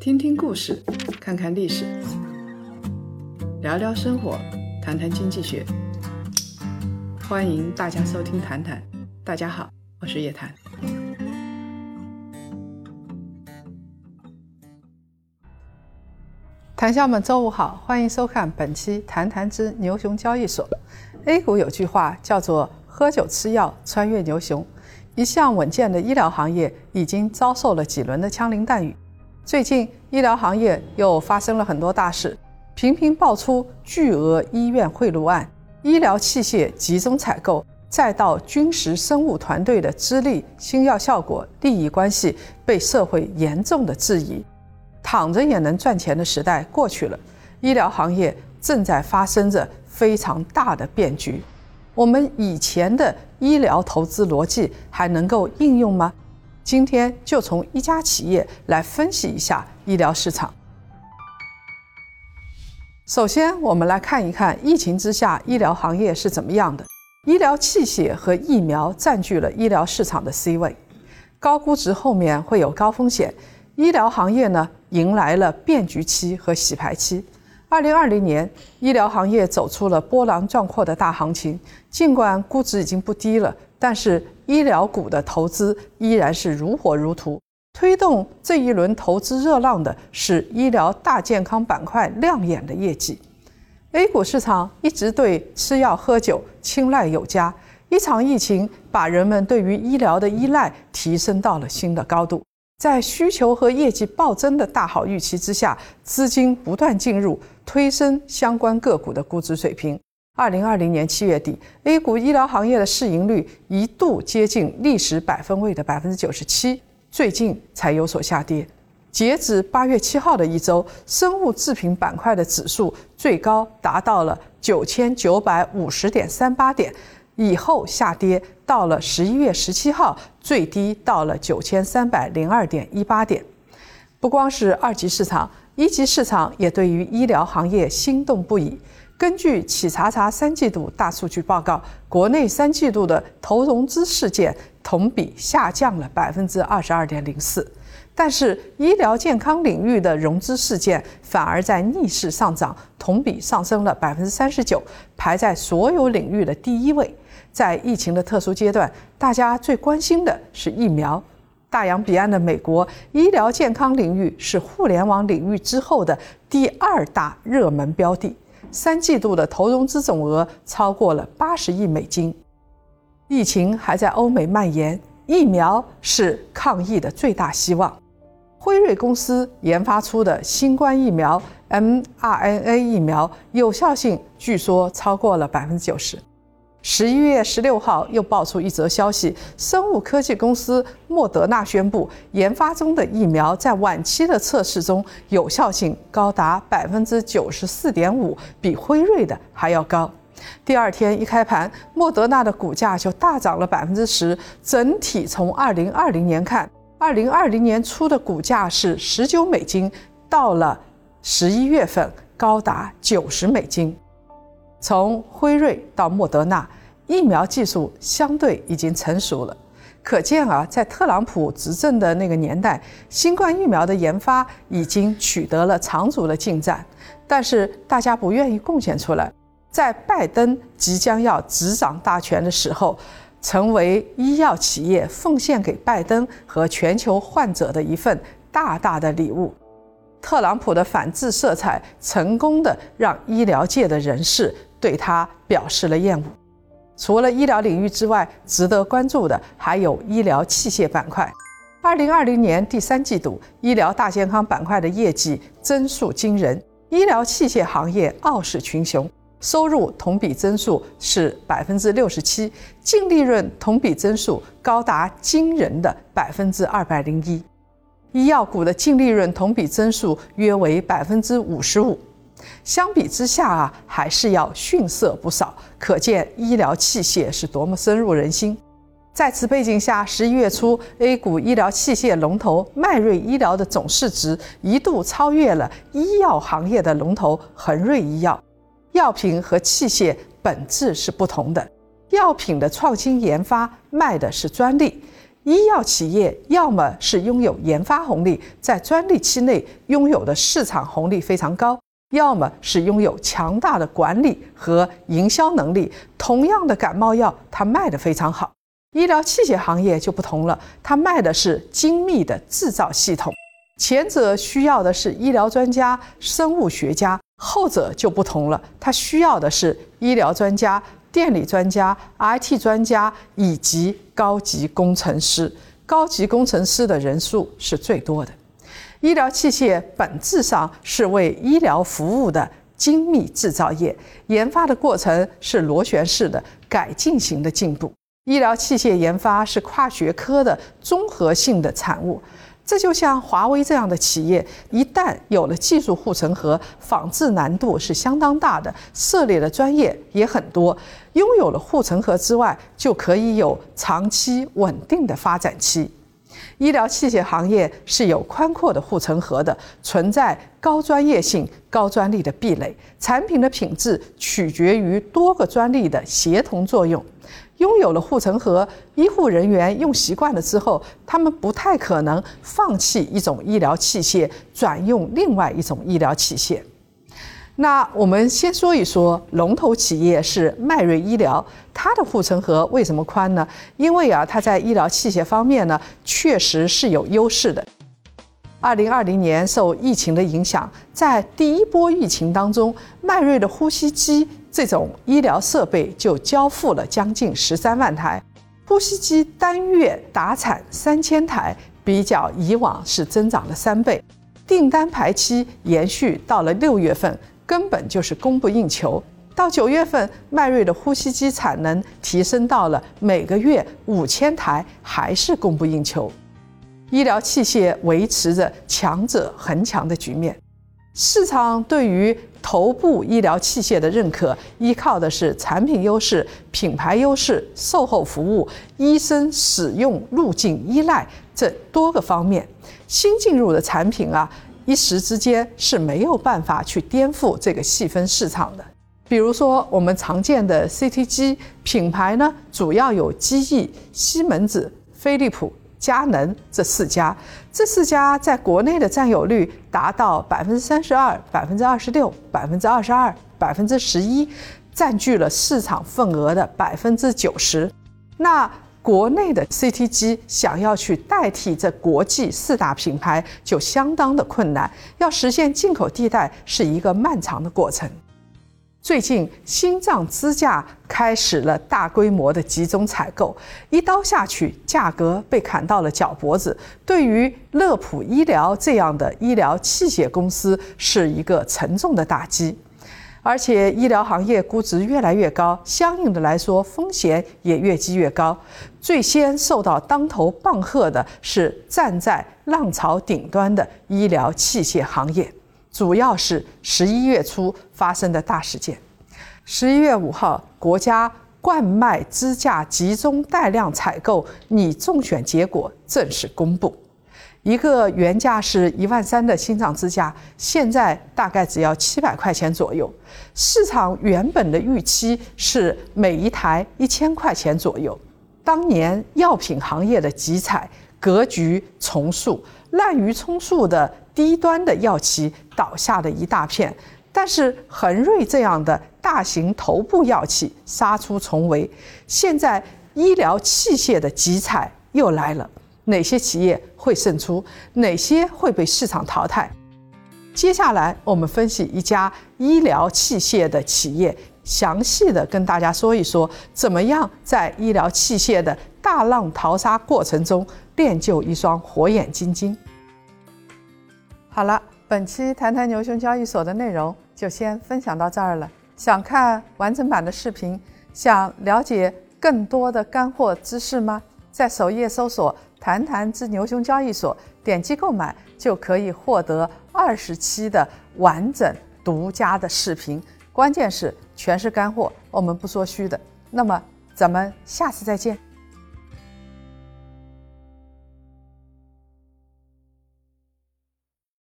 听听故事，看看历史，聊聊生活，谈谈经济学。欢迎大家收听《谈谈》，大家好，我是叶檀。谈笑们，周五好，欢迎收看本期《谈谈之牛熊交易所》。A 股有句话叫做“喝酒吃药，穿越牛熊”。一向稳健的医疗行业已经遭受了几轮的枪林弹雨。最近，医疗行业又发生了很多大事，频频爆出巨额医院贿赂案、医疗器械集中采购，再到军事生物团队的资历、新药效果、利益关系被社会严重的质疑。躺着也能赚钱的时代过去了，医疗行业正在发生着非常大的变局。我们以前的医疗投资逻辑还能够应用吗？今天就从一家企业来分析一下医疗市场。首先，我们来看一看疫情之下医疗行业是怎么样的。医疗器械和疫苗占据了医疗市场的 C 位，高估值后面会有高风险。医疗行业呢，迎来了变局期和洗牌期。二零二零年，医疗行业走出了波澜壮阔的大行情。尽管估值已经不低了，但是医疗股的投资依然是如火如荼。推动这一轮投资热浪的是医疗大健康板块亮眼的业绩。A 股市场一直对吃药喝酒青睐有加，一场疫情把人们对于医疗的依赖提升到了新的高度。在需求和业绩暴增的大好预期之下，资金不断进入，推升相关个股的估值水平。二零二零年七月底，A 股医疗行业的市盈率一度接近历史百分位的百分之九十七，最近才有所下跌。截止八月七号的一周，生物制品板块的指数最高达到了九千九百五十点三八点。以后下跌到了十一月十七号，最低到了九千三百零二点一八点。不光是二级市场，一级市场也对于医疗行业心动不已。根据企查查三季度大数据报告，国内三季度的投融资事件同比下降了百分之二十二点零四，但是医疗健康领域的融资事件反而在逆势上涨，同比上升了百分之三十九，排在所有领域的第一位。在疫情的特殊阶段，大家最关心的是疫苗。大洋彼岸的美国，医疗健康领域是互联网领域之后的第二大热门标的。三季度的投融资总额超过了八十亿美金。疫情还在欧美蔓延，疫苗是抗疫的最大希望。辉瑞公司研发出的新冠疫苗 mRNA 疫苗有效性据说超过了百分之九十。十一月十六号，又爆出一则消息：生物科技公司莫德纳宣布，研发中的疫苗在晚期的测试中有效性高达百分之九十四点五，比辉瑞的还要高。第二天一开盘，莫德纳的股价就大涨了百分之十。整体从二零二零年看，二零二零年初的股价是十九美金，到了十一月份高达九十美金。从辉瑞到莫德纳，疫苗技术相对已经成熟了。可见啊，在特朗普执政的那个年代，新冠疫苗的研发已经取得了长足的进展。但是大家不愿意贡献出来。在拜登即将要执掌大权的时候，成为医药企业奉献给拜登和全球患者的一份大大的礼物。特朗普的反制色彩，成功的让医疗界的人士。对他表示了厌恶。除了医疗领域之外，值得关注的还有医疗器械板块。二零二零年第三季度，医疗大健康板块的业绩增速惊人，医疗器械行业傲视群雄，收入同比增速是百分之六十七，净利润同比增速高达惊人的百分之二百零一，医药股的净利润同比增速约为百分之五十五。相比之下啊，还是要逊色不少，可见医疗器械是多么深入人心。在此背景下，十一月初，A 股医疗器械龙头迈瑞医疗的总市值一度超越了医药行业的龙头恒瑞医药。药品和器械本质是不同的，药品的创新研发卖的是专利，医药企业要么是拥有研发红利，在专利期内拥有的市场红利非常高，要么是拥有强大的管理和营销能力。同样的感冒药，它卖得非常好。医疗器械行业就不同了，它卖的是精密的制造系统。前者需要的是医疗专家、生物学家，后者就不同了，它需要的是医疗专家。电力专家、IT 专家以及高级工程师，高级工程师的人数是最多的。医疗器械本质上是为医疗服务的精密制造业，研发的过程是螺旋式的改进型的进步。医疗器械研发是跨学科的综合性的产物。这就像华为这样的企业，一旦有了技术护城河，仿制难度是相当大的，涉猎的专业也很多。拥有了护城河之外，就可以有长期稳定的发展期。医疗器械行业是有宽阔的护城河的，存在高专业性、高专利的壁垒，产品的品质取决于多个专利的协同作用。拥有了护城河，医护人员用习惯了之后，他们不太可能放弃一种医疗器械，转用另外一种医疗器械。那我们先说一说龙头企业是迈瑞医疗，它的护城河为什么宽呢？因为啊，它在医疗器械方面呢，确实是有优势的。二零二零年受疫情的影响，在第一波疫情当中，迈瑞的呼吸机。这种医疗设备就交付了将近十三万台，呼吸机单月达产三千台，比较以往是增长了三倍，订单排期延续到了六月份，根本就是供不应求。到九月份，迈瑞的呼吸机产能提升到了每个月五千台，还是供不应求。医疗器械维持着强者恒强的局面。市场对于头部医疗器械的认可，依靠的是产品优势、品牌优势、售后服务、医生使用路径依赖这多个方面。新进入的产品啊，一时之间是没有办法去颠覆这个细分市场的。比如说，我们常见的 CT 机品牌呢，主要有机翼、西门子、飞利浦。佳能这四家，这四家在国内的占有率达到百分之三十二、百分之二十六、百分之二十二、百分之十一，占据了市场份额的百分之九十。那国内的 CT 机想要去代替这国际四大品牌，就相当的困难，要实现进口替代是一个漫长的过程。最近，心脏支架开始了大规模的集中采购，一刀下去，价格被砍到了脚脖子。对于乐普医疗这样的医疗器械公司，是一个沉重的打击。而且，医疗行业估值越来越高，相应的来说，风险也越积越高。最先受到当头棒喝的是站在浪潮顶端的医疗器械行业。主要是十一月初发生的大事件。十一月五号，国家冠脉支架集中带量采购拟中选结果正式公布，一个原价是一万三的心脏支架，现在大概只要七百块钱左右。市场原本的预期是每一台一千块钱左右。当年药品行业的集采格局重塑，滥竽充数的。低端的药企倒下的一大片，但是恒瑞这样的大型头部药企杀出重围。现在医疗器械的集采又来了，哪些企业会胜出？哪些会被市场淘汰？接下来我们分析一家医疗器械的企业，详细的跟大家说一说，怎么样在医疗器械的大浪淘沙过程中练就一双火眼金睛。好了，本期谈谈牛熊交易所的内容就先分享到这儿了。想看完整版的视频，想了解更多的干货知识吗？在首页搜索“谈谈之牛熊交易所”，点击购买就可以获得二十期的完整独家的视频。关键是全是干货，我们不说虚的。那么咱们下次再见。